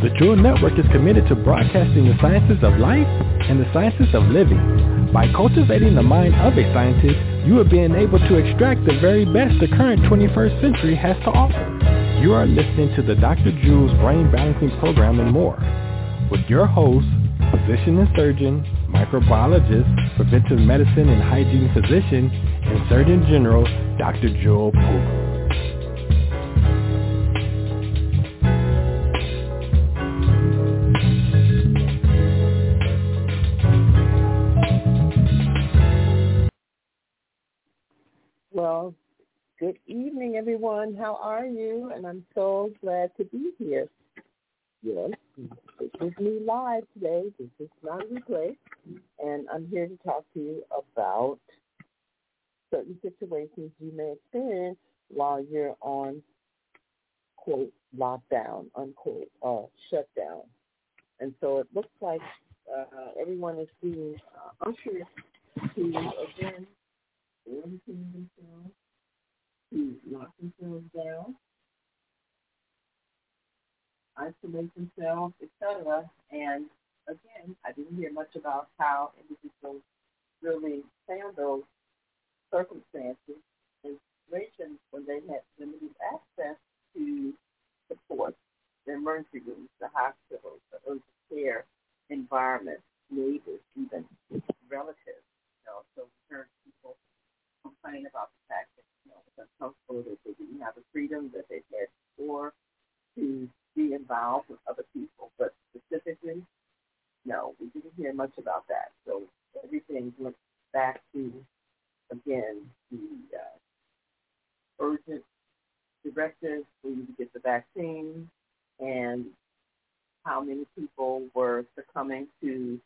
The Jewel Network is committed to broadcasting the sciences of life and the sciences of living. By cultivating the mind of a scientist, you are being able to extract the very best the current 21st century has to offer. You are listening to the Dr. Jewel's Brain Balancing Program and more with your host, physician and surgeon, microbiologist, preventive medicine and hygiene physician, and Surgeon General, Dr. Jewel Pookrum. Good evening, everyone. How are you? And I'm so glad to be here. Yes, this is me live today. This is not a replay. And I'm here to talk to you about certain situations you may experience while you're on, quote, lockdown, unquote, uh, shutdown. And so it looks like uh, everyone is being uh, ushered to, again, themselves, to lock themselves down, isolate themselves, etc. And again, I didn't hear much about how individuals really handle circumstances and situations when they had limited access to support, the emergency rooms, the hospitals, the urgent care environment, neighbors, even relatives. You know, so we heard people complain about the fact that you uncomfortable that they didn't have the freedom that they had before to be involved with other people. But specifically, no, we didn't hear much about that. So everything went back to again the uh, urgent directives for you to get the vaccine and how many people were succumbing to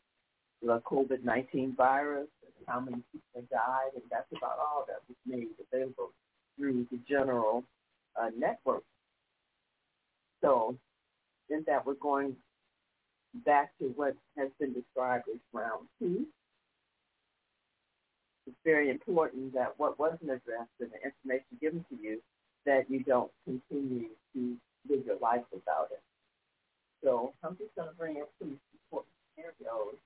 the COVID-19 virus and how many people died, and that's about all that was made available through the general uh, network. So, in that we're going back to what has been described as round two. It's very important that what wasn't addressed and the information given to you, that you don't continue to live your life without it. So I'm just going to bring up some important scenarios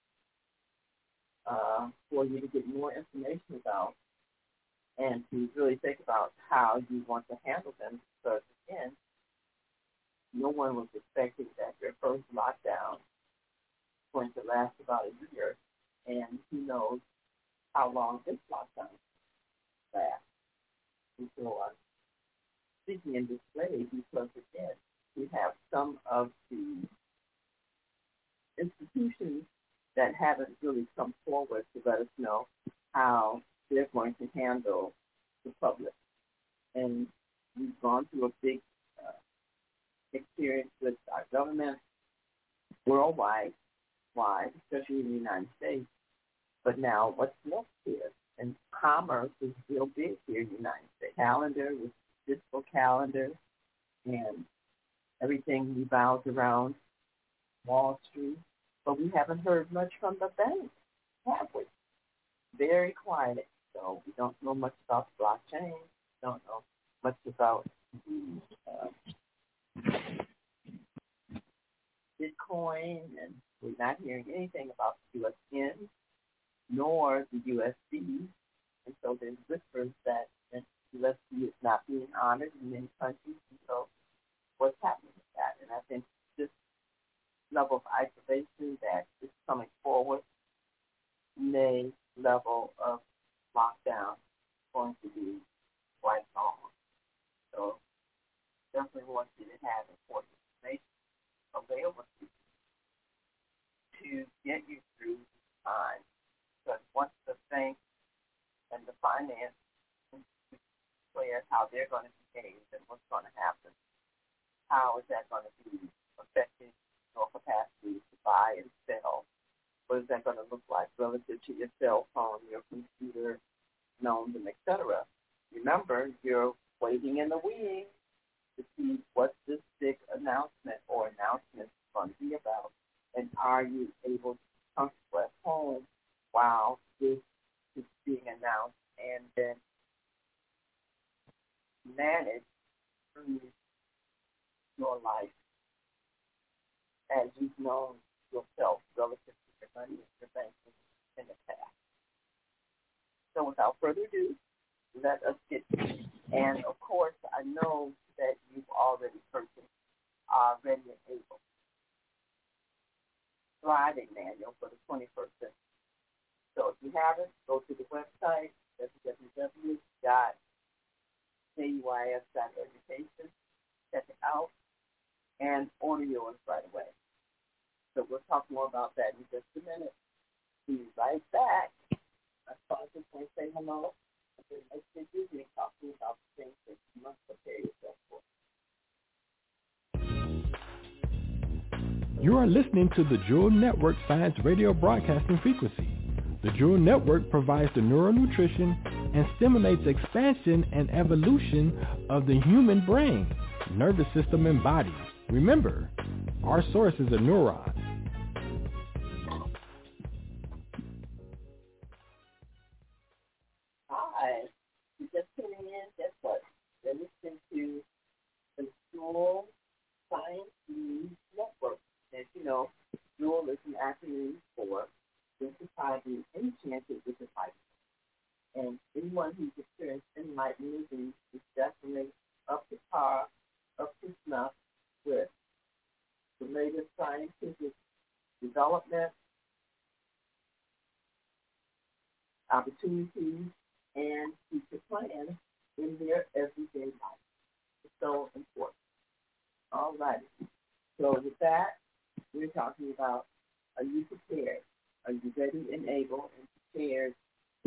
uh, for you to get more information about and to really think about how you want to handle them. Because again, no one was expecting that your first lockdown is going to last about a year, and who knows how long this lockdown lasts. And so I'm speaking in this way because again, we have some of the institutions that haven't really come forward to let us know how they're going to handle the public. And we've gone through a big uh, experience with our government worldwide, wide, especially in the United States. But now what's next here? And commerce is real big here in the United States. Calendar with fiscal calendar and everything revolves around Wall Street but we haven't heard much from the bank, have we? Very quiet. So we don't know much about blockchain. Don't know much about uh, Bitcoin, and we're not hearing anything about the USN nor the USD. And so there's whispers that the USD is not being honored in many countries. And so what's happening with that? And I think this level of isolation that is coming forward may level of lockdown going to be quite long. So definitely want you to have important information available to you to get you through this time. Because once the bank and the finance clear how they're going to behave and what's going to happen, how is that going to be affecting your capacity to buy and sell what is that going to look like relative to your cell phone, your computer, gnomes, and etc. Remember, you're waiting in the wings to see what this big announcement or announcement is going to be about, and are you able to comfortable at home while this is being announced, and then manage through your life as you've known yourself relative in the past. So without further ado, let us get to it. and of course I know that you've already purchased uh, Ready and Able Thriving Manual for the 21st century. So if you haven't, go to the website www.juis.education, check it out, and order yours right away. So we'll talk more about that in just a minute. Be right back. I thought I say hello. And busy talking about the things that you must prepare yourself for. You are listening to the Jewel Network Science Radio Broadcasting Frequency. The Jewel Network provides the neural nutrition and stimulates expansion and evolution of the human brain, nervous system, and body. Remember, our source is a neuron. Jewel Science News Network. As you know, Jewel is an acronym for Justify the Enchanted with the Bible. And anyone who's experienced enlightenment movies is definitely up to par, up to snuff with the latest scientific development, opportunities, and future plans in their everyday life. It's so important. All right. So with that, we're talking about are you prepared? Are you ready and able and prepared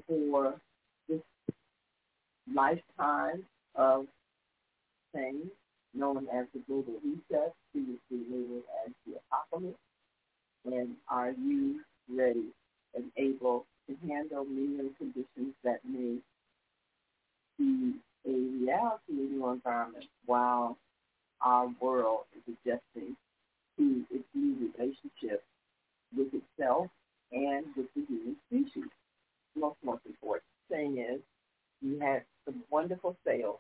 for this lifetime of things known as the global reset, previously labeled as the apocalypse? And are you ready and able to handle many conditions that may be a reality in your environment while our world is adjusting to its new relationship with itself and with the human species. Most, most important thing is we had some wonderful sales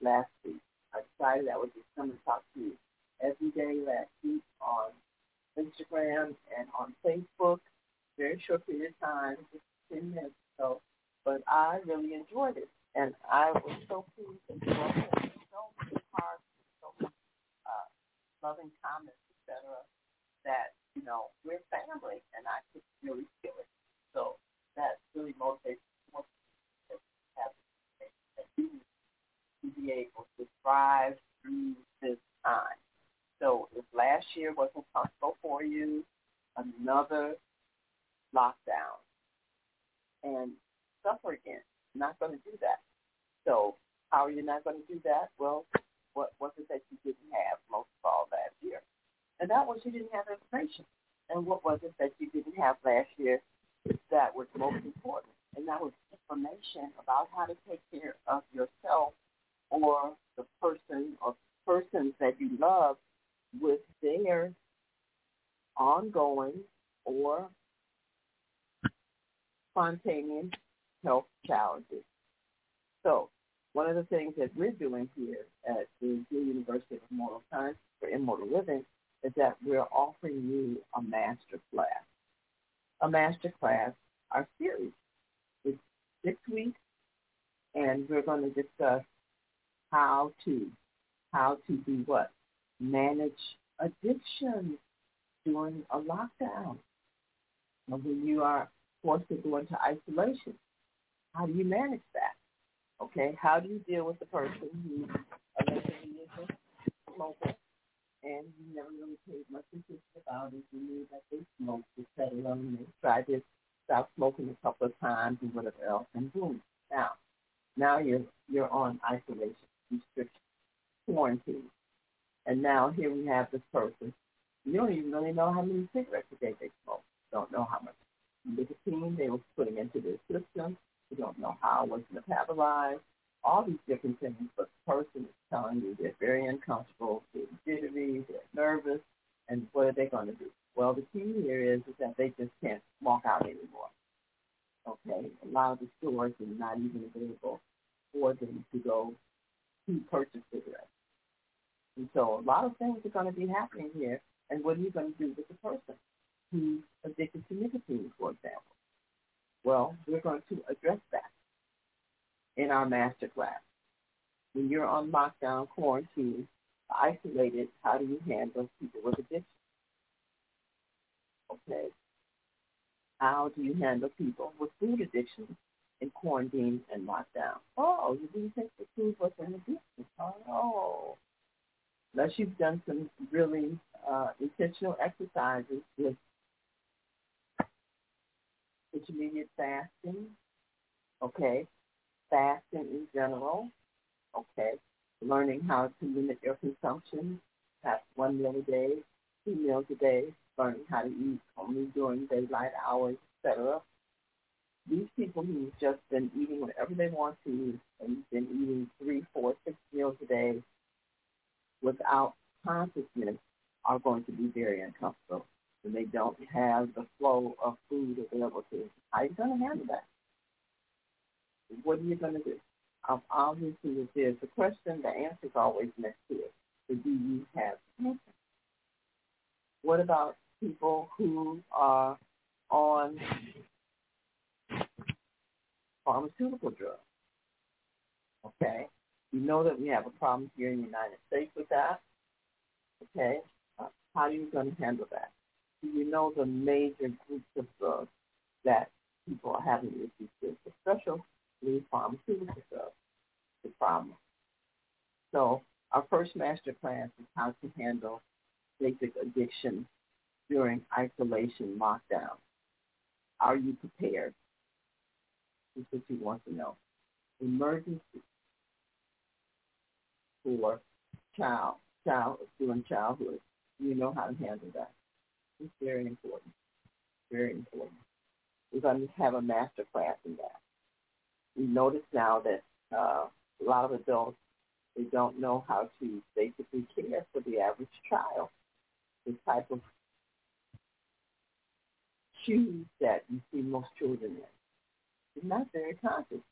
last week. I decided I would just come and talk to you every day last week on Instagram and on Facebook. Very short period of time, just 10 minutes or so. But I really enjoyed it. And I was so pleased and so loving comments, etc. That you know we're family, and I could really feel it. So that really motivates more to have to be able to thrive through this time. So if last year wasn't comfortable for you, another lockdown and suffer again. Not going to do that. So how are you not going to do that? Well, what was it that you didn't have most of all year? And that was you didn't have information. And what was it that you didn't have last year that was most important? And that was information about how to take care of yourself or the person or persons that you love with their ongoing or spontaneous health challenges. So one of the things that we're doing here at the University of Immortal Science for Immortal Living is that we're offering you a master class. A master class, our series. It's six weeks, and we're going to discuss how to, how to do what? Manage addiction during a lockdown. when you are forced to go into isolation, how do you manage that? Okay, how do you deal with the person who allegedly is a smoker and you never really paid much attention about it, you knew that they smoked, etc. And they tried to stop smoking a couple of times and whatever else, and boom. Now, now you're you're on isolation, restriction, quarantine, and now here we have this person. You don't even really know how many cigarettes a day they smoke. don't know how much nicotine they were putting into their system. We don't know how it was metabolized. All these different things, but the person is telling you they're very uncomfortable, they're jittery, they're nervous, and what are they going to do? Well, the key here is, is that they just can't walk out anymore. Okay, a lot of the stores are not even available for them to go to purchase cigarettes. And so a lot of things are going to be happening here. And what are you going to do with the person who's addicted to nicotine, for example? Well, we're going to address that in our master class. When you're on lockdown, quarantine, isolated, how do you handle people with addiction? Okay. How do you handle people with food addiction in quarantine and lockdown? Oh, you didn't think the food was an addiction. Oh, unless you've done some really uh, intentional exercises with intermediate fasting, okay, fasting in general, okay, learning how to limit your consumption, perhaps one meal a day, two meals a day, learning how to eat only during daylight hours, etc. These people who've just been eating whatever they want to and been eating three, four, six meals a day without consciousness are going to be very uncomfortable and they don't have the flow of food available to them. How are you going to handle that? What are you going to do? Obviously, if there's a question, the answer is always next to it. So do you have answer? What about people who are on pharmaceutical drugs? Okay, we know that we have a problem here in the United States with that. Okay, how are you going to handle that? Do you know the major groups of drugs that people are having issues with, especially pharmaceutical drugs? The problem. So our first master class is how to handle basic addiction during isolation lockdown. Are you prepared? This is what you want to know. Emergency for child, child during childhood. You know how to handle that. Very important. Very important. We're going to have a master class in that. We notice now that uh, a lot of adults they don't know how to basically care for the average child. The type of shoes that you see most children in. They're not very conscious.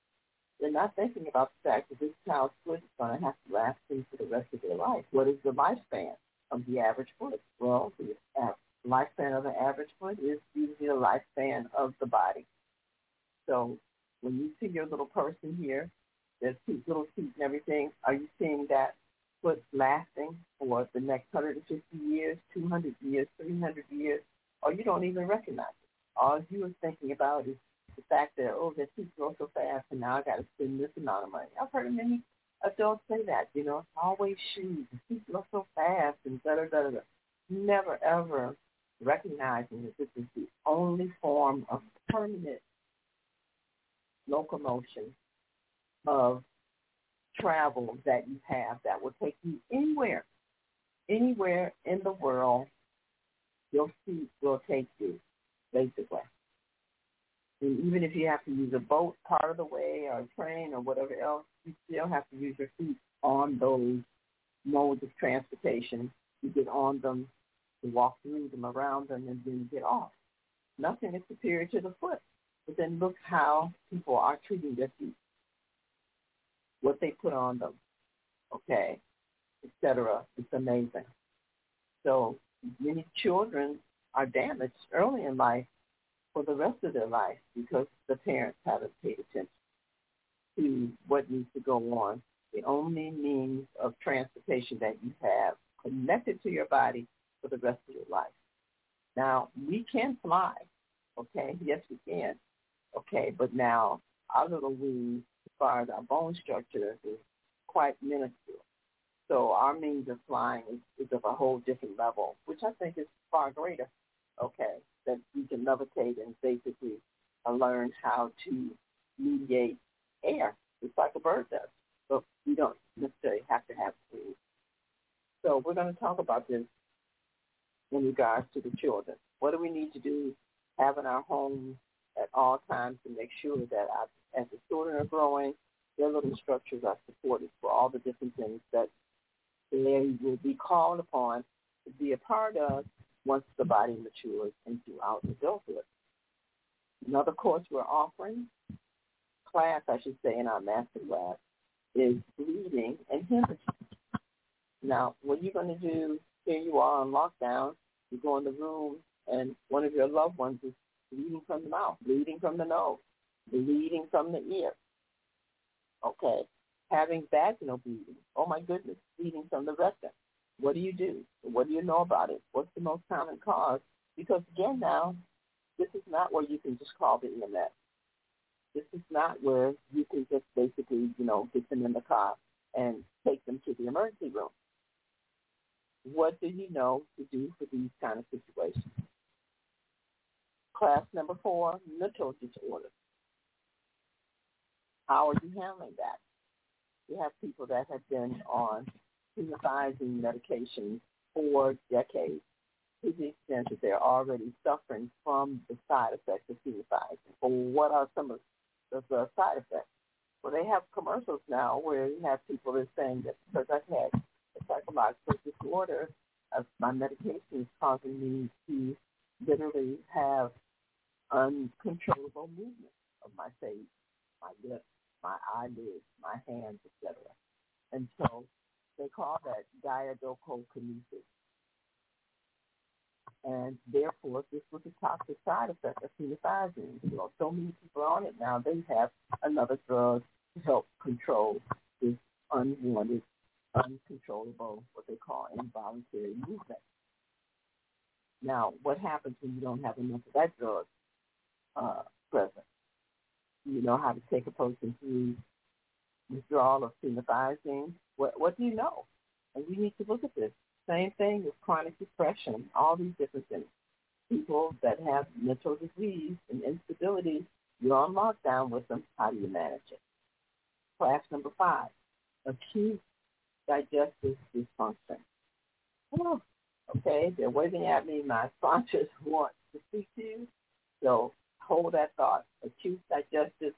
They're not thinking about the fact that this child's foot is going to have to last them for the rest of their life. What is the lifespan of the average foot? Well, the lifespan of an average foot is usually the lifespan of the body. So when you see your little person here, there's two little feet and everything, are you seeing that foot lasting for the next 150 years, 200 years, 300 years, or you don't even recognize it? All you are thinking about is the fact that, oh, their feet grow so fast and now I got to spend this amount of money. I've heard many adults say that, you know, it's always shoes, the feet grow so fast and da da da da. Never ever recognizing that this is the only form of permanent locomotion of travel that you have that will take you anywhere, anywhere in the world, your feet will take you, basically. And even if you have to use a boat part of the way or a train or whatever else, you still have to use your feet on those modes of transportation. You get on them, walk through them, around them, and then get off. Nothing is superior to the foot. But then look how people are treating their feet, what they put on them, okay, etc. It's amazing. So many children are damaged early in life for the rest of their life because the parents haven't paid attention to what needs to go on. The only means of transportation that you have connected to your body for the rest of your life. Now, we can fly, okay? Yes, we can, okay? But now, our little wings, as far as our bone structure, is quite minuscule. So our means of flying is, is of a whole different level, which I think is far greater, okay? That you can levitate and basically learn how to mediate air, just like a bird does. But we don't necessarily have to have wings. So we're going to talk about this in regards to the children. What do we need to do having our homes at all times to make sure that our, as the children are growing, their little structures are supported for all the different things that they will be called upon to be a part of once the body matures and throughout adulthood. Another course we're offering, class I should say in our master lab, is bleeding and hemorrhaging. Now, what you're going to do, here you are on lockdown, you go in the room and one of your loved ones is bleeding from the mouth, bleeding from the nose, bleeding from the ear. Okay. Having vaginal bleeding. Oh my goodness, bleeding from the rectum. What do you do? What do you know about it? What's the most common cause? Because again now, this is not where you can just call the EMS. This is not where you can just basically, you know, get them in the car and take them to the emergency room. What do you know to do for these kind of situations? Class number four, mental disorders. How are you handling that? We have people that have been on phenothiazine medications for decades to the extent that they're already suffering from the side effects of phenothiazine. Well, what are some of the side effects? Well, they have commercials now where you have people that are saying that because I've had a psychological disorder, of my medication is causing me to literally have uncontrollable movement of my face, my lips, my eyelids, my hands, etc. And so they call that diadochokinesis. And therefore, this was a toxic side effect of phenothiazine. You know, so many people on it now, they have another drug to help control this unwanted, uncontrollable, what they call involuntary movement. Now, what happens when you don't have enough of that drug uh, present? You know how to take a person through withdrawal of phenothiazine. What, what do you know? And we need to look at this. Same thing with chronic depression, all these different things. People that have mental disease and instability, you're on lockdown with them. How do you manage it? Class number five, acute digestive dysfunction. Oh, okay, they're waving at me. My sponsors want to speak to you. So hold that thought. Acute digestive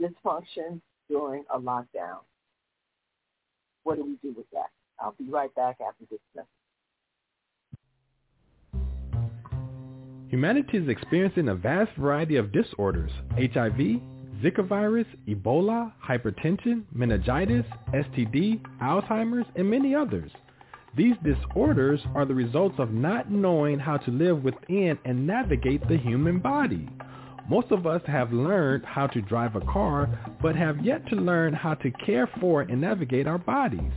dysfunction during a lockdown. What do we do with that? I'll be right back after this message. Humanity is experiencing a vast variety of disorders, HIV, Zika virus, Ebola, hypertension, meningitis, STD, Alzheimer's, and many others. These disorders are the results of not knowing how to live within and navigate the human body. Most of us have learned how to drive a car, but have yet to learn how to care for and navigate our bodies.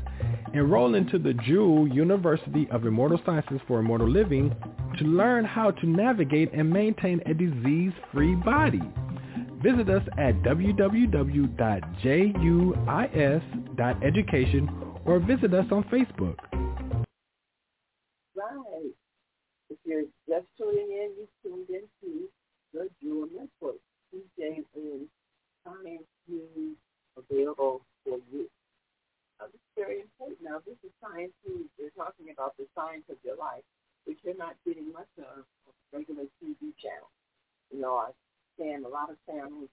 Enroll into the Jewel University of Immortal Sciences for Immortal Living to learn how to navigate and maintain a disease-free body. Visit us at www.juis.education or visit us on Facebook. Right. If you're just tuning in, you tuned into the Jewel Network. TJ is science news available for you. Uh, this is very important. Now, this is science news. We're talking about the science of your life, which you're not getting much of on regular TV channels. You know, stand a lot of channels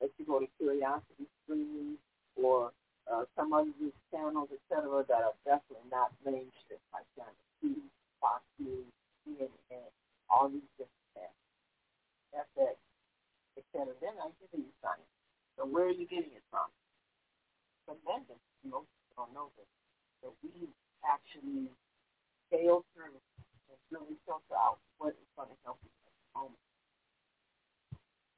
that you go to Curiosity Stream or uh, some other channels, et cetera, that are definitely not mainstream, like Channel 2, Fox News, CNN, all these different channels. FX, et cetera. They're not you science. So where are you getting it from? Tremendous. Most people don't know this. So we actually scale through and really filter out what is going to help you at the moment.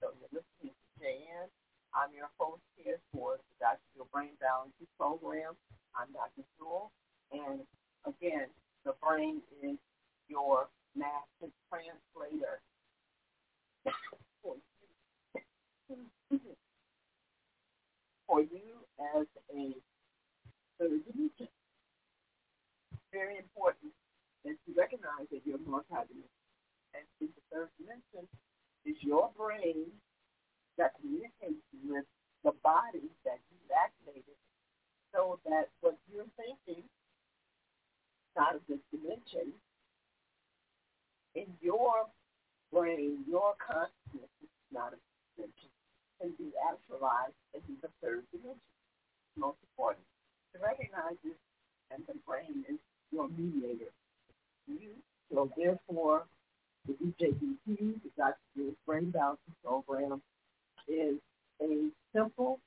So you're listening to JN. I'm your host here for the Dr. Jewel Brain Balance program. I'm Dr. Jewel. And again, the brain is your master translator for you, as a dimension. Very important that you recognize that you're multidimensional. And the third dimension is your brain that communicates with the body that you've activated so that what you're thinking out of this dimension in your brain, your consciousness not a dimension, can be actualized in the third dimension. Most important to recognize this, and the brain is your mediator. You, so therefore, the DJBT, the Dr. Brain Balancing Program, is a simple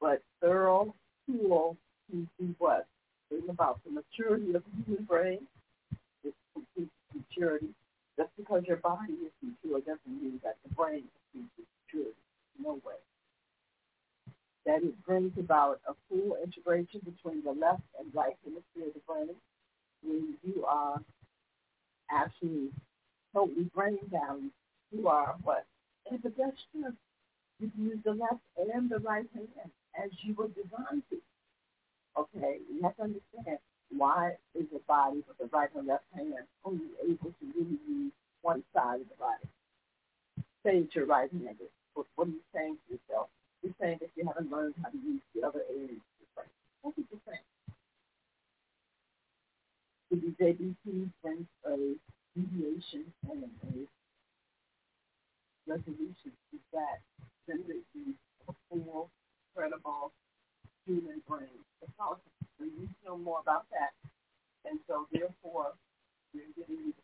but thorough tool to do what? Bring about the maturity of the human brain, its complete maturity. Just because your body is mature doesn't mean that the brain is mature. No way. That it brings about a full integration between the left and right hemisphere of the brain when you are actually totally brain down. You are what? Ambidextrous. You can use the left and the right hand as you were designed to. Okay, you have to understand why is the body with the right and left hand only able to really use one side of the body? Say it's your right handed. What, are you saying to yourself? You're saying that you haven't learned how to use the other areas of your brain. What is you saying? The JBT brings a mediation and a resolution to that generates a full, credible human brain. It's awesome. We need to know more about that. And so therefore, we're getting you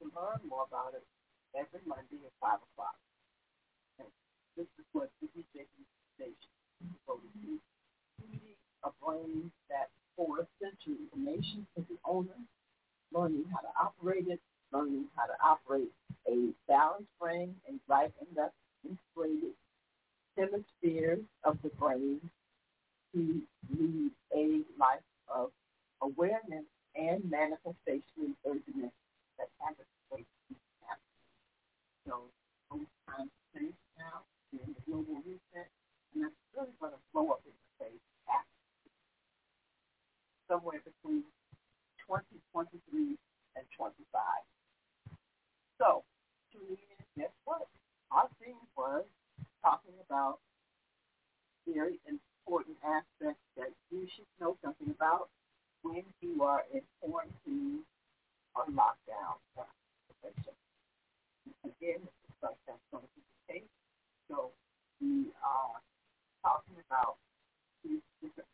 to learn more about it every Monday at 5 o'clock. And this is what the DJ station. So we feeding a brain that for essential information to the owner, learning how to operate it, learning how to operate a balanced brain and right and left integrated hemispheres of the brain to lead a life of awareness and manifestation in third that happens So change now in the global reset, and that's really going to blow up in the face somewhere between 2023 and 25. So, to me, guess what? Our theme was talking about very important aspects that you should know something about when you are in quarantine or lockdown. Again, it's like that's going to be the case. So we are talking about these different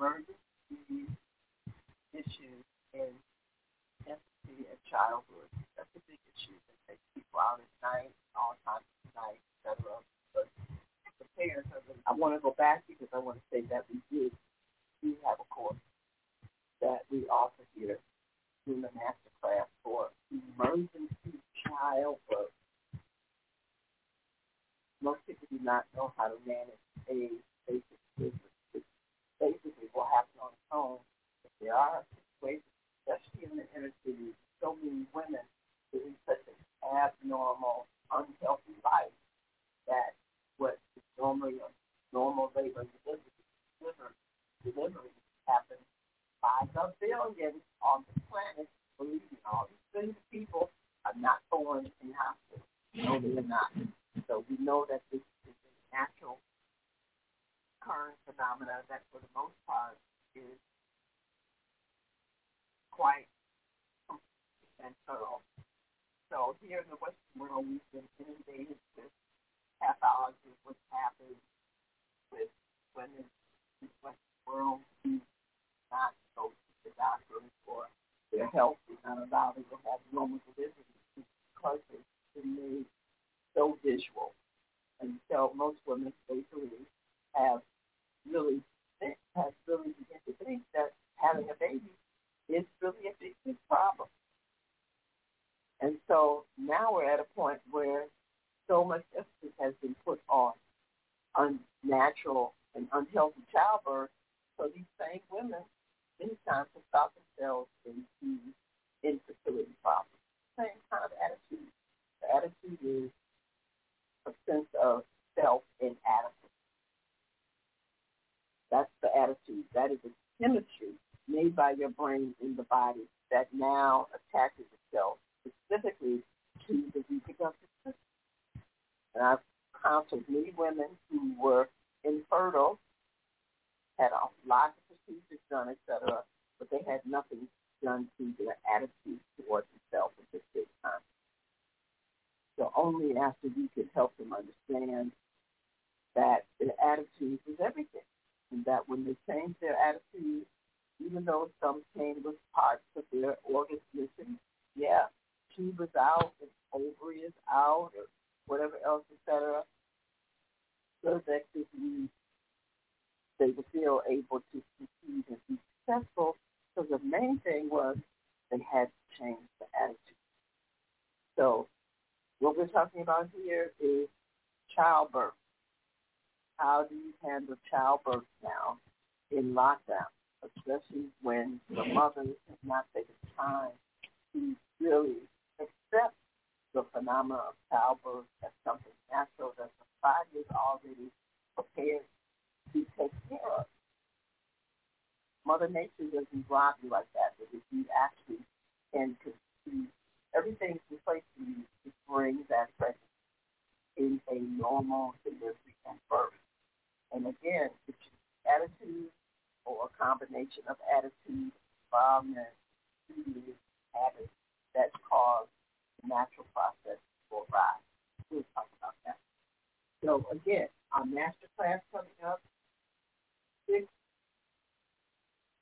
emergency issues in infancy and childhood. That's a big issue that takes people out at night, all times of night, etc. But the parents are I want to go back because I want to say that we did we have a course that we offer here in the master class for emergency childbirth. Most people do not know how to manage a basic business basically what happens on its own. If there are situations, especially in the inner city, so many women living such an abnormal, unhealthy life that what is normally a normal labor delivery, delivery, happens by the billions on the planet. Believe me, all these of people are not born in hospitals. No, they're not. So we know that this is a natural phenomena that for the most part is quite and thorough. So here in the Western world, we've been inundated with pathology, what's happened with women in the Western world who not go to the doctor for their health, is not allowed to have normal delivery because they've been made so visual. And so most women, they believe, have really has really begun to think that having a baby is really a big, big problem. And so now we're at a point where so much emphasis has been put on unnatural and unhealthy childbirth. So these same women many times have thought themselves into infertility problems. Same kind of attitude. The attitude is a sense of self-inadequacy. That's the attitude. That is a chemistry made by your brain in the body that now attaches itself specifically to the reproductive system. And I've counseled many women who were infertile, had a lot of procedures done, etc., but they had nothing done to their attitude towards themselves at this big time. So only after we could help them understand that their attitude is everything, and that when they change their attitude, even though some came with parts of their organs missing, yeah, tube is out, ovary is out, or whatever else, etc. So that they would feel able to succeed and be successful. So the main thing was they had to change the attitude. So what we're talking about here is childbirth. How do you handle childbirth now in lockdown, especially when the mothers have not taken time to really accept the phenomena of childbirth as something natural that society is already prepared to take care of. Mother Nature doesn't rob you like that, but if you actually can conceive, everything's in place for you to bring that pregnancy in a normal delivery and birth. And again, it's attitude or a combination of attitude, environment, habits that natural process will rise. We'll talk about that. So again, our master class coming up, six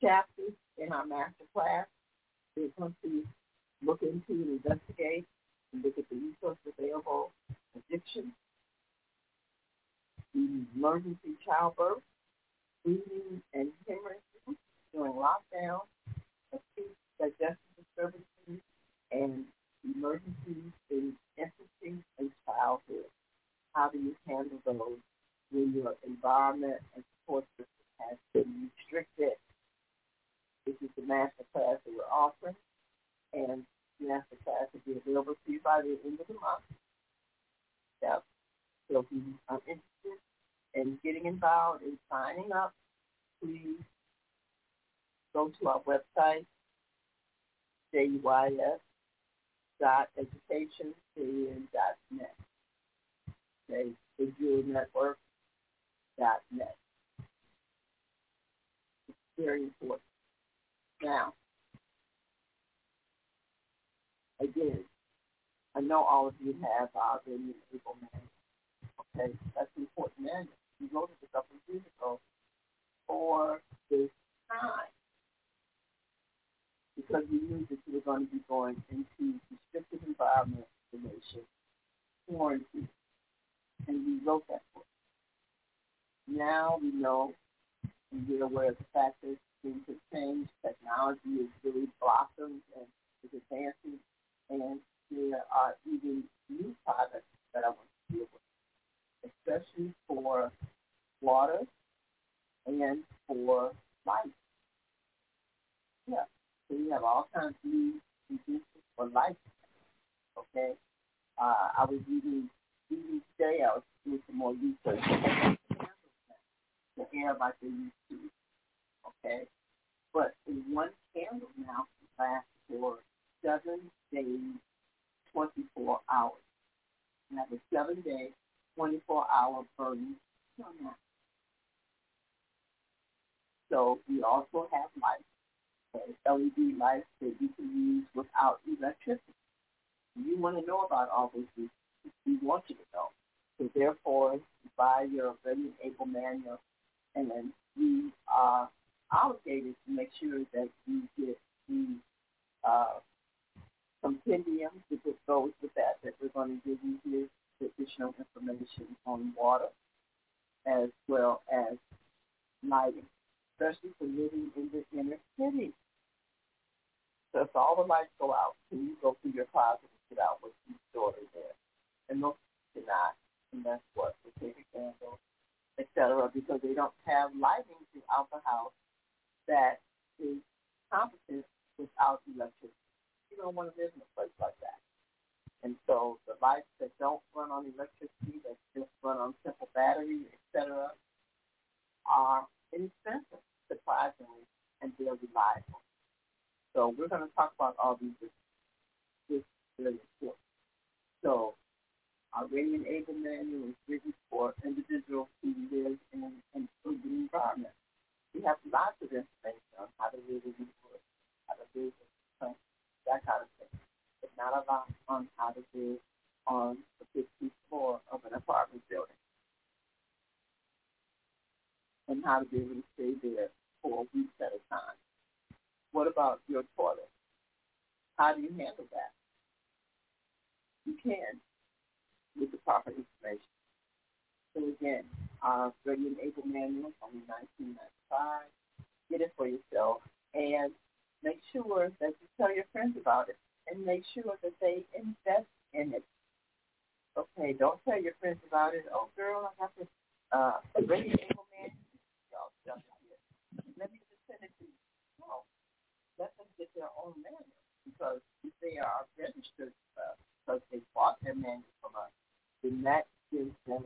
chapters in our master class. We're going to look into and investigate and look at the resources available, addiction, emergency childbirth, bleeding and hemorrhaging during lockdown, acute digestive disturbances, and emergencies in infancy and childhood. How do you handle those when your environment and support system has been restricted? This is the master class that we're offering, and the master class will be available to you by the end of the month. So if you are interested in getting involved in signing up, please go to our website, JUIS dot education dot net. Okay, Digital Network dot net. It's very important. Now, again, I know all of you have uh, already an able man. Okay, that's important manual. You wrote it a couple of years ago for this time because we knew that you were going to be going into restricted environment information, quarantine, and we wrote that book. Now we know and we're aware of the fact that things have changed, technology has really blossomed and is advancing, and there are even new products that I want to deal with, especially for water and for life. Yeah. So we have all kinds of new for life. Okay, uh, I was reading reading today. I was doing some more research. The air like they used to. Okay, but in one candle now lasts for seven days, twenty four hours. And have a seven day, twenty four hour burning So we also have lights, LED lights that you can use without electricity. You want to know about all those things. We want you to know. So therefore, buy your Ready Able manual, and then we are obligated to make sure that you get the uh, compendium put goes with that, that we're going to give you here additional information on water as well as lighting especially for living in the inner city. So if all the lights go out, can you go through your closet and get out what you stored there? And most cannot, and that's what the take candles, etc., because they don't have lighting throughout the house that is competent without electricity. You don't want to live in a place like that. And so the lights that don't run on electricity, that just run on simple battery, etc., are inexpensive surprisingly, and they're reliable. So we're going to talk about all these this really important. So our Ready and Able manual is written for individuals who live in an urban environment. We have lots of information on how to live in the how to live in that kind of thing. But not a lot on how to live on the 15th floor of an apartment building and how to be able to stay there for weeks at a time. What about your toilet? How do you handle that? You can with the proper information. So again, our Ready and Able manual ninety five. Get it for yourself and make sure that you tell your friends about it and make sure that they invest in it. Okay, don't tell your friends about it. Oh girl, I got this uh Ready and Manual. Let me just send it to you. No, let them get their own manual because they are registered uh, because they bought their manual from us, then that gives them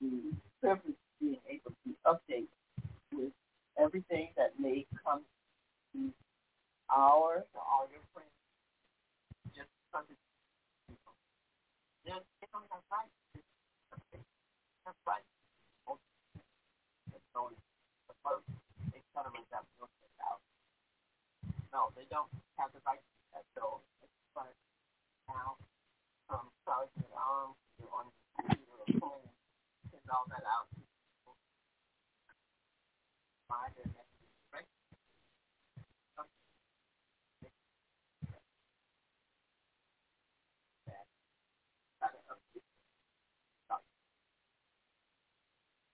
the privilege being able to update with everything that may come to our or all your friends just because it's they don't have right. That's right. That's the first settlements that we looked out. No, they don't have the right to do that. So it's fun now um, charging it on to on the computer or phone, send all that out. Find their next right.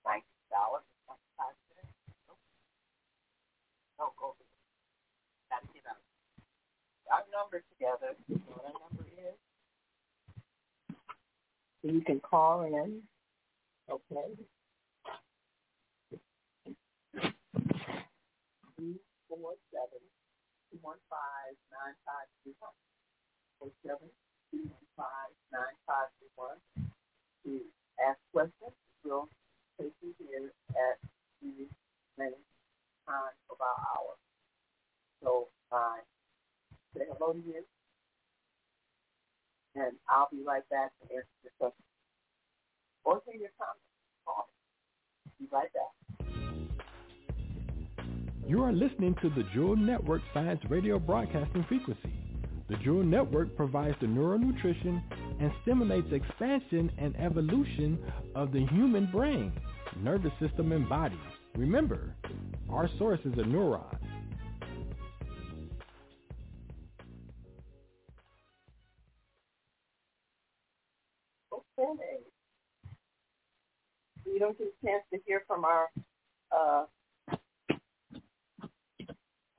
Ninety dollars don't go to Gotta get out. Our number together. You what our number is? You can call in. Okay. Two four seven two one five nine five three one. Four seven two one five nine five three one. To ask questions, we'll take you here at the main time about an hour. So I say hello to you, and I'll be right back to answer your question. Or say your comments. Call Be right back. You are listening to the Jewel Network Science Radio Broadcasting Frequency. The Jewel Network provides the neural nutrition and stimulates expansion and evolution of the human brain, nervous system, and body. Remember, our source is a neuron. Don't get a chance to hear from our uh,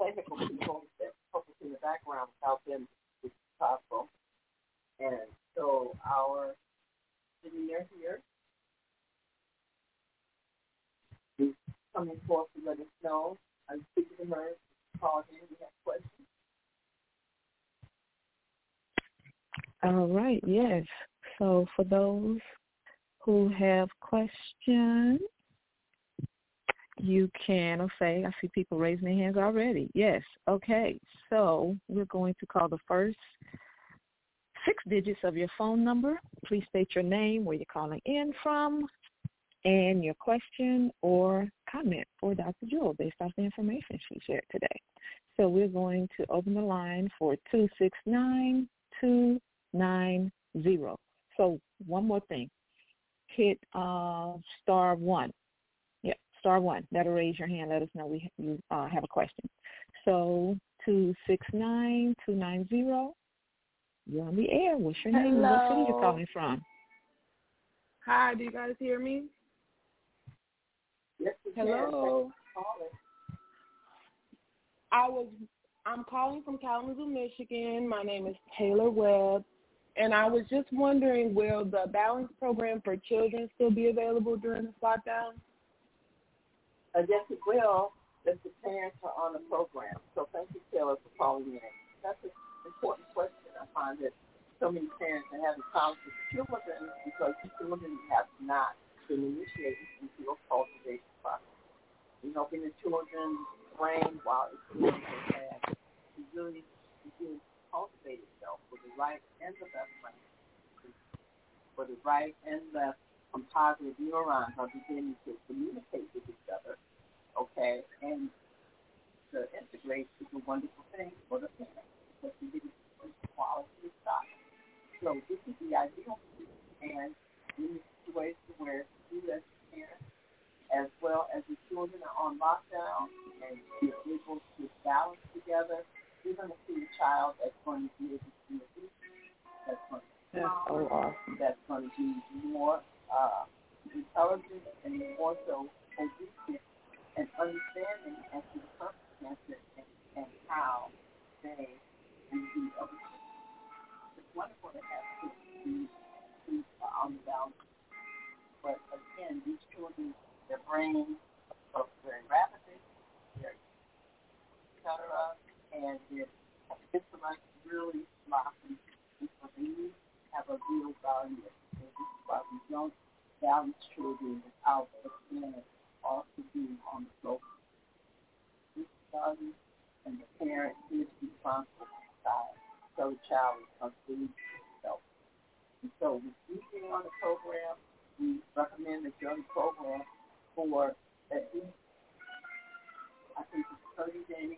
technical people that focus in the background without them it's possible. And so our engineer here is coming forth to let us know. I'm speaking to her, called in, we have questions. All right, yes. So for those who have questions, you can say, I see people raising their hands already. Yes. Okay. So we're going to call the first six digits of your phone number. Please state your name, where you're calling in from, and your question or comment for Dr. Jewel based off the information she shared today. So we're going to open the line for 269290. So one more thing. Hit uh, star one. Yep, star one. That'll raise your hand. Let us know we you uh, have a question. So 269290. You're on the air. What's your name? Hello. What city you calling from? Hi, do you guys hear me? Yes. Hello. I was I'm calling from Kalamazoo, Michigan. My name is Taylor Webb. And I was just wondering, will the balance program for children still be available during this lockdown? Uh, yes, it will if the parents are on the program. So thank you, Taylor, for calling in. That's an important question. I find that so many parents are having problems with children because the children have not been initiated into a cultivation process. We're helping the children's brain while it's bad to really begin to cultivate itself for the right and the left brain. For the right and left composite neurons are beginning to communicate with each other, okay, and to integrate is a wonderful thing for the parent because you get quality of style. So this is the ideal and in a situation where you as a parent as well as the children are on lockdown and you're able to balance together, you're going to see a child that's going to be able to do it. That's going to be so awesome. that's going to be more uh, intelligent and more so obedient and understanding as to the circumstances and, and how they can other things. It's wonderful to have kids who, are on the balance. But again, these children, their brains are very rapidly, they're et cetera, and their intellect really blossoms. And so they need to have a real value. This is why we don't balance children without the parent also being on the floor. This value and the parent is responsible for the child. So the child is for himself. And so with being on the program, we recommend the program for at least, I think it's 30 days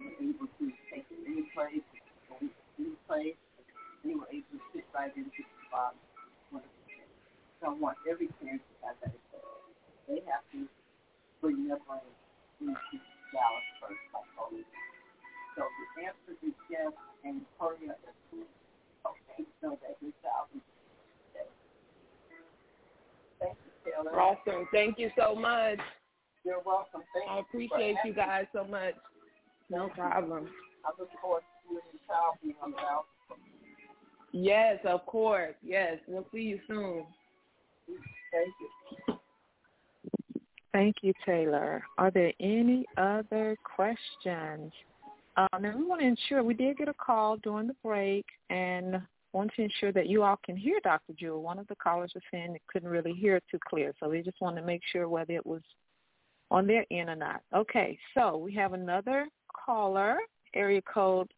and able to take it any place, any place. They were able to sit right into the spot. So I want every parent to have that ability. They have to bring their brain into Dallas first, like always. So the answer is yes, and hurry up soon as okay, so that your child is. Thank you, Taylor. Awesome. Thank you so much. You're welcome. Thank I appreciate you guys so much. No problem. I look forward to you and your child being on the house. Yes, of course. Yes. We'll see you soon. Thank you. Thank you, Taylor. Are there any other questions? Uh, now, we want to ensure we did get a call during the break and want to ensure that you all can hear Dr. Jewel. One of the callers was saying they couldn't really hear it too clear, so we just want to make sure whether it was on their end or not. Okay, so we have another caller, area code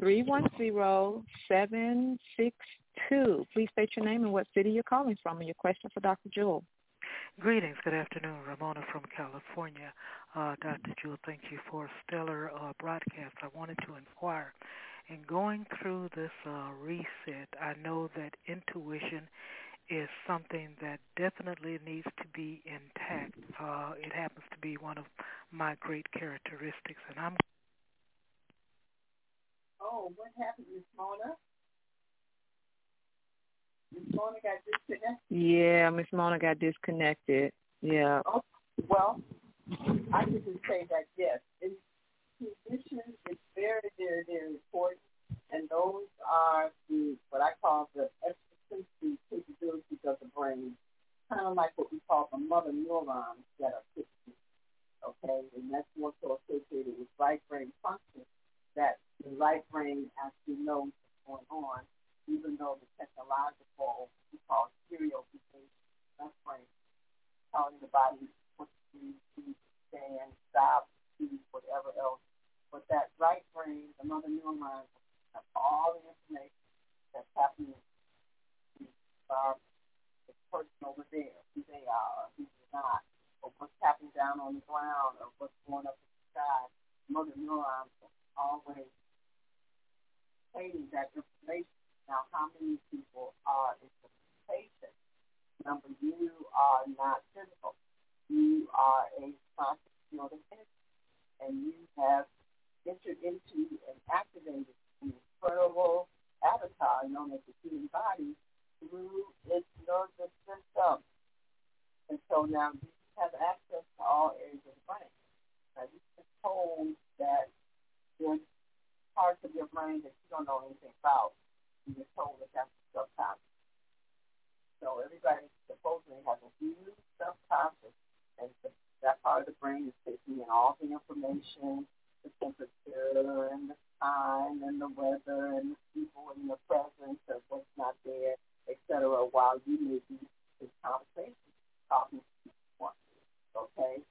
310762. Please state your name and what city you're calling from and your question for Dr. Jewel. Greetings. Good afternoon. Ramona from California. Uh, Dr. Jewel, thank you for a stellar uh, broadcast. I wanted to inquire. In going through this uh, reset, I know that intuition is something that definitely needs to be intact. Uh, it happens to be one of my great characteristics, and I'm Oh, what happened, Miss Mona? Miss Mona got disconnected. Yeah, Miss Mona got disconnected. Yeah. Oh, well, I can just say that yes, intuition is very, very, very important, and those are the what I call the extrasensory capabilities of the brain, kind of like what we call the mother neurons that are fixed. Okay, and that's more so associated with right brain function. That the right brain actually knows what's going on, even though the technological we call stereo left brain telling the body what to do, stand, stop, do whatever else. But that right brain, the mother neuron, has all the information that's happening our the person over there, who they are, who they're not, or what's happening down on the ground, or what's going up in the sky. Mother neurons are always stating that information. Now, how many people are in participation? Number, you are not physical. You are a conscious field of and you have entered into and activated an incredible avatar known as the human body through its nervous system. And so now you have access to all areas of the brain. Now you've been told that there's parts of your brain that you don't know anything about. You're told that that's the subconscious. So everybody supposedly has a huge subconscious, and that part of the brain is taking in all the information, the temperature and the time and the weather and the people in the presence of what's not there, etc. While you may be in conversation talking to someone. Okay,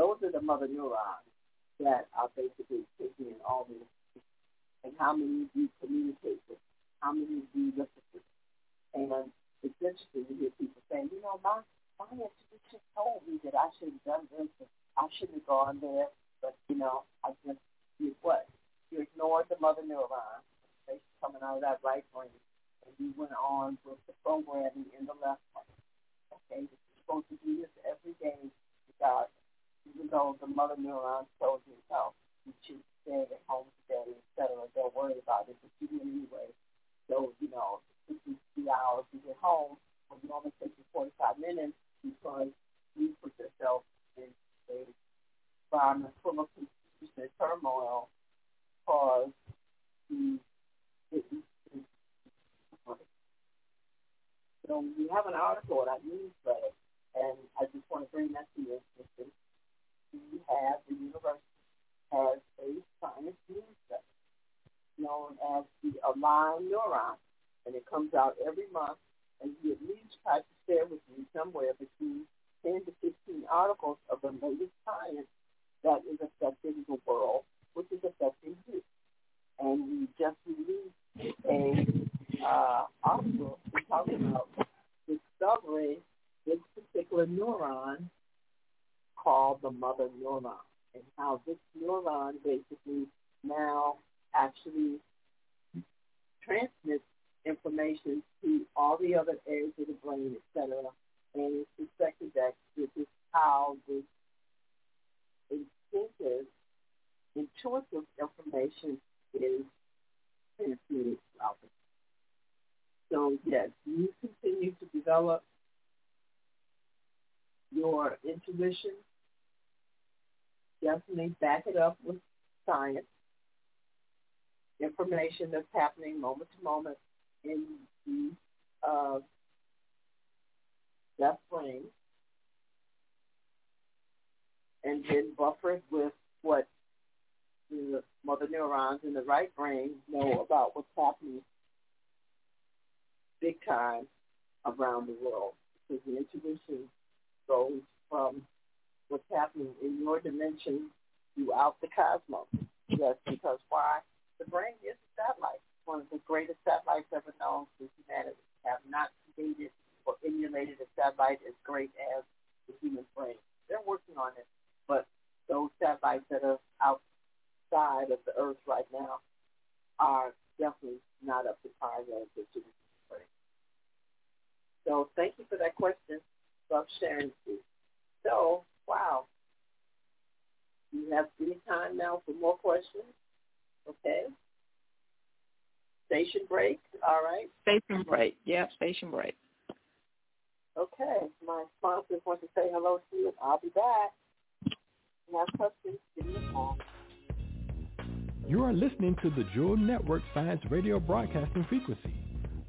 those are the mother neurons that are basically taking in all information. And how many do you communicate with? How many do you listen to? And it's interesting to hear people saying, you know, my my intuition told me that I should have done this and I shouldn't have gone there, but you know, I just did what? You ignored the mother neuron, they coming out of that right brain, you went on with the programming in the left brain. Okay, you're supposed to do this every day without even though the mother neuron told you, no, you should stay at home today, etc. Don't worry about it, but you do anyway. So, you know, 53 hours to get home will normally take you 45 minutes because you put yourself in a environment full of confusion and turmoil because you didn't so we have an article in our newsletter, and I just want to bring that to your attention. We have, the university has a science newsletter known as the Align Neuron and it comes out every month. And he at least tries to share with you somewhere between 10 to 15 articles of the latest science that is affecting the world, which is affecting you. And we just released a uh, article talking about discovering this particular neuron called the mother neuron and how this neuron basically now actually transmits information to all the other areas of the brain, et cetera. And it's suspected that this is how this instinctive, intuitive information is transmitted throughout the So yes, you continue to develop your intuition. Definitely back it up with science, information that's happening moment to moment in the uh, left brain. And then buffer it with what the mother neurons in the right brain know about what's happening big time around the world. Because the intuition goes from what's happening in your dimension throughout the cosmos. Yes, because why? The brain is a satellite one of the greatest satellites ever known to humanity. Have not created or emulated a satellite as great as the human brain. They're working on it, but those satellites that are outside of the Earth right now are definitely not up to par relative to the. So thank you for that question. Love sharing with you. So, wow. Do you have any time now for more questions? Okay station break. All right. Station break. Yeah, station break. Okay. My sponsors want to say hello to you. I'll be back. If you questions, give me a call. You are listening to the Jewel Network Science Radio Broadcasting Frequency.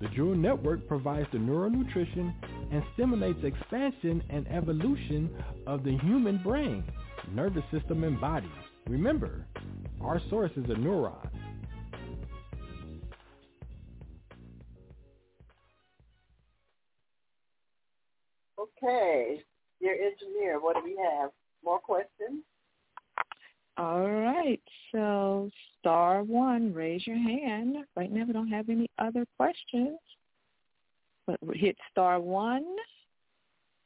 The Jewel Network provides the neural nutrition and stimulates expansion and evolution of the human brain, nervous system, and body. Remember, our source is a neuron. Okay. Dear engineer, what do we have? More questions? All right. So star one, raise your hand. Right now we don't have any other questions. But hit star one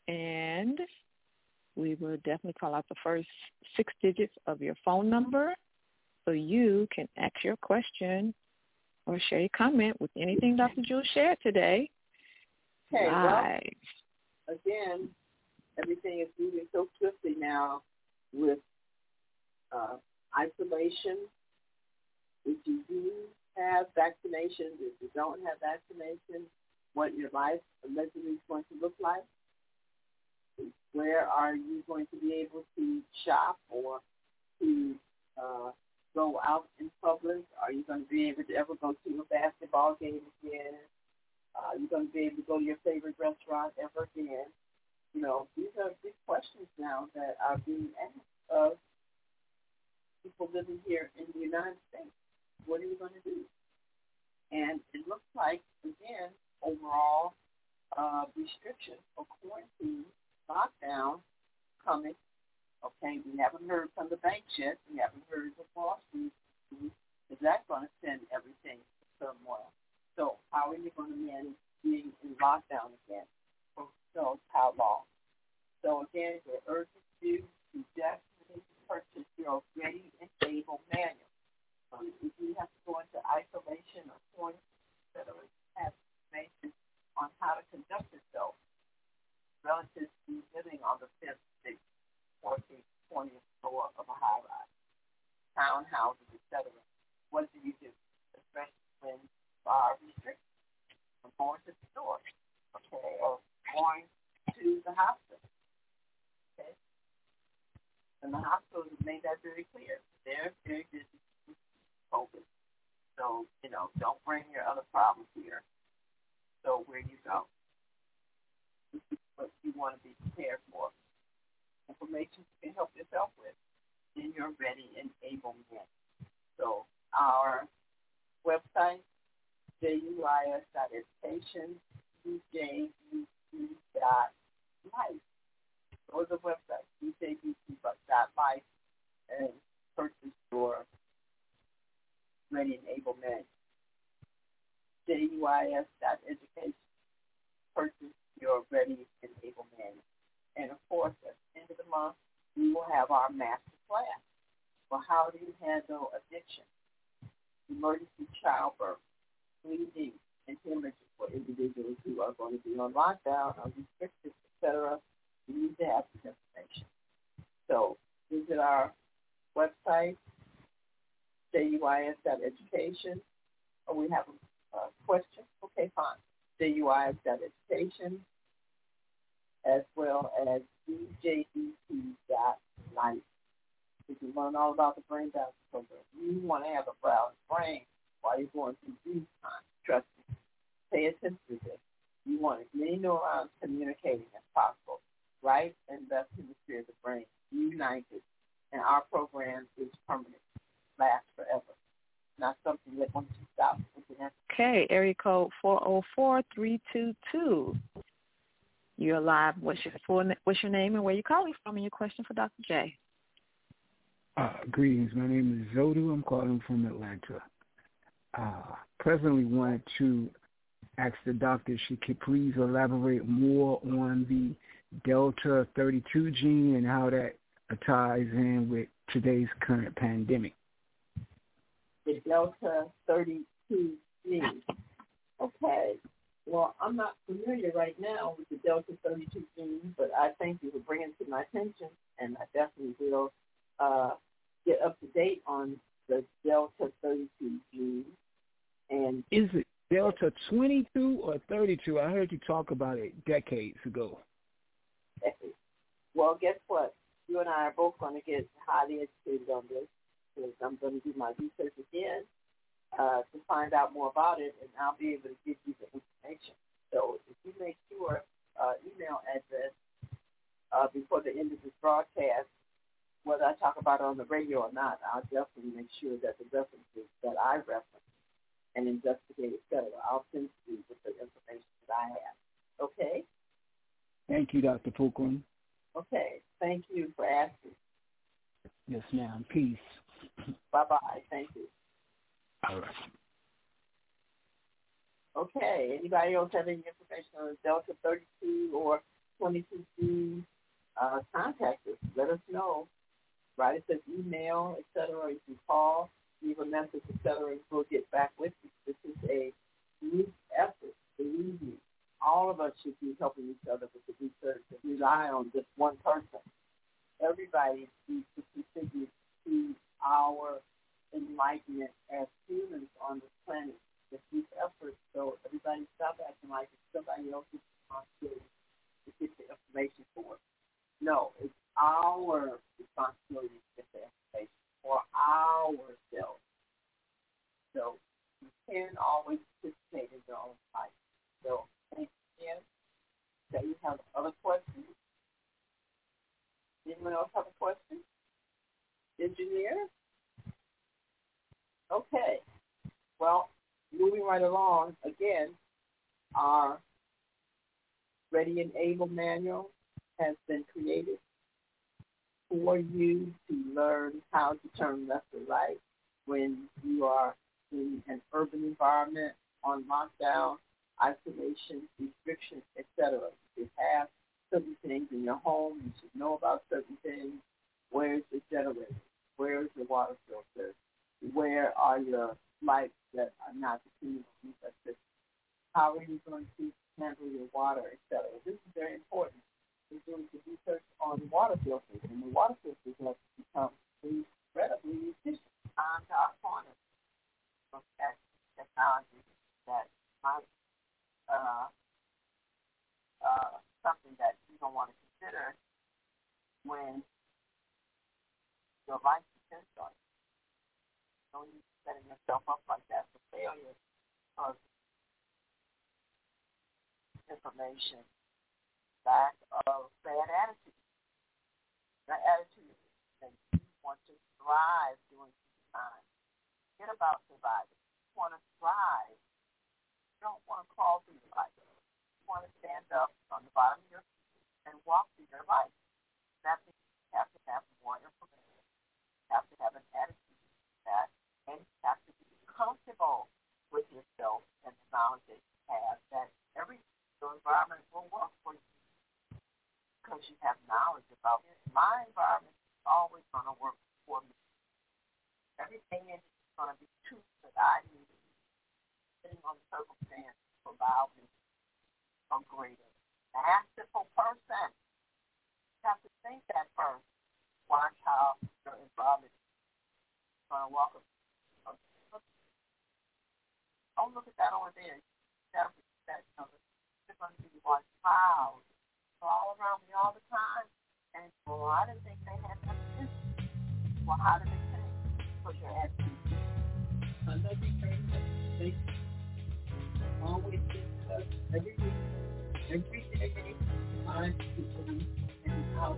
and we will definitely call out the first six digits of your phone number so you can ask your question or share your comment with anything Dr. Jewel shared today. Okay, Live. well, again, everything is moving so swiftly now with uh, isolation. If you do have vaccinations, if you don't have vaccinations, what your life allegedly is going to look like. Where are you going to be able to shop or to uh, go out in public? Are you going to be able to ever go to a basketball game again? Uh, are you going to be able to go to your favorite restaurant ever again? You know, these are big questions now that are being asked of people living here in the United States. What are you going to do? And it looks like, again, overall uh, restriction or quarantine lockdown coming. Okay, we haven't heard from the banks yet. We haven't heard Wall Street. Is that going to send everything turmoil? So how are you going to manage being in lockdown again? For so how long? So again, we're urging professional. Or we have a, a question. Okay, fine. juis.education, as well as djdt.life. If you learn all about the brain balance program. You want to have a balanced brain while you're going through these times. Trust me. Pay attention to this. You want as many neurons communicating as possible. Right and left hemisphere of the brain united. And our program is permanent. Lasts forever. Not something that once you stop, it can have Okay, area code 404322. You're live. What's your full, what's your name and where you calling from and your question for Dr. J? Uh, greetings. My name is Zodu. I'm calling from Atlanta. Uh, presently wanted to ask the doctor if she could please elaborate more on the Delta 32 gene and how that ties in with today's current pandemic. The Delta 32 gene. Okay. Well, I'm not familiar right now with the Delta 32 gene, but I thank you for bringing it to my attention, and I definitely will uh, get up to date on the Delta 32 gene. And Is it Delta 22 or 32? I heard you talk about it decades ago. Well, guess what? You and I are both going to get highly educated on this because I'm going to do my research again uh, to find out more about it, and I'll be able to give you the information. So if you make sure uh, email address uh, before the end of this broadcast, whether I talk about it on the radio or not, I'll definitely make sure that the references that I reference and investigate, et cetera, I'll send you with the information that I have. Okay? Thank you, Dr. Pookrum. Okay. Thank you for asking. Yes, ma'am. Peace. Bye-bye. Thank you. All right. Okay. Anybody else have any information on Delta 32 or 22C? Uh, contact us. Let us know. Write us an email, etc. Or you can call, leave a message, etc. And we'll get back with you. This is a group effort. Believe me, all of us should be helping each other with the research and rely on just one person. Everybody needs to contribute to our enlightenment as humans on this planet. It's these efforts, so everybody stop acting like it's somebody else's responsibility to get the information for us. No, it's our responsibility to get the information for ourselves. So you can always participate in your own life. So thank you. Do you have other questions? Anyone else have a question? Engineer? Okay. Well, moving right along, again, our Ready and Able manual has been created for you to learn how to turn left or right when you are in an urban environment on lockdown, isolation, restrictions, etc. You have certain things in your home. You should know about certain things. Where's the generator? Where's the water filter? Where are your lights that are not on electricity? How are you going to handle your water, etc.? This is very important. We're doing some research on water filters, and the water filters have become incredibly efficient. On to our corner look at technology that might uh, uh, something that you don't want to consider when your life depends on it. Don't you setting yourself up like that for failure of information, lack of bad attitude. That attitude that you want to thrive during this time. Forget about surviving. You want to thrive. You don't want to crawl through your life. You want to stand up on the bottom of your feet and walk through your life. That means you have to have more information. Have to have an attitude that, and you have to be comfortable with yourself and the knowledge that you have that every your environment will work for you because you have knowledge about it. My environment is always going to work for me. Everything is going to be true that I need, depending on the circumstance, allow me a greater. Masterful person. You have to think that first. Watch how your environment is going to walk. up. Oh, look at that over there. That, that, you know, going to be one cloud all around me all the time. And well, I didn't think they had that. Well, how did they change? Because you're asking. Another thing they always do uh, every week, every day, find people and how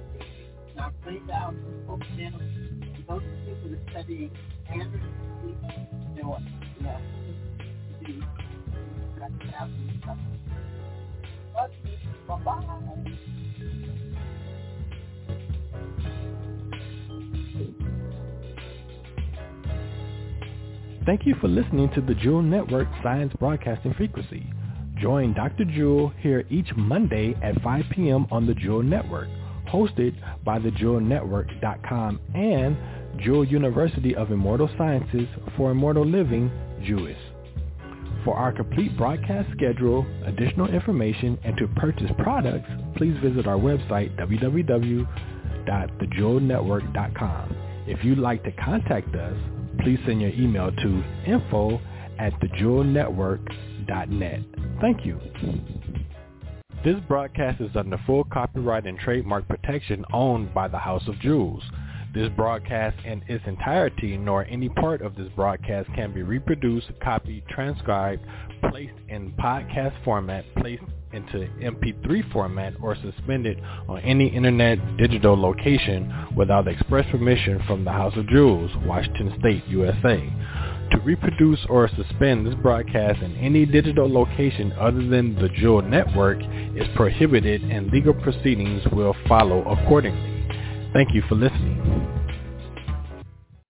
people are studying you know. Thank you for listening to the Jewel Network Science Broadcasting Frequency. Join Dr. Jewel here each Monday at 5 p.m. on the Jewel Network, hosted by the thejewelnetwork.com and Jewel University of Immortal Sciences for Immortal Living, JUIS. For our complete broadcast schedule, additional information, and to purchase products, please visit our website, www.thejewelnetwork.com. If you'd like to contact us, please send your email to info at thejewelnetwork.com jewelnetwork.net. Thank you. This broadcast is under full copyright and trademark protection owned by the House of Jewels. This broadcast in its entirety nor any part of this broadcast can be reproduced, copied, transcribed, placed in podcast format, placed into MP3 format, or suspended on any internet digital location without express permission from the House of Jewels, Washington State, USA. To reproduce or suspend this broadcast in any digital location other than the Jewel Network is prohibited and legal proceedings will follow accordingly. Thank you for listening.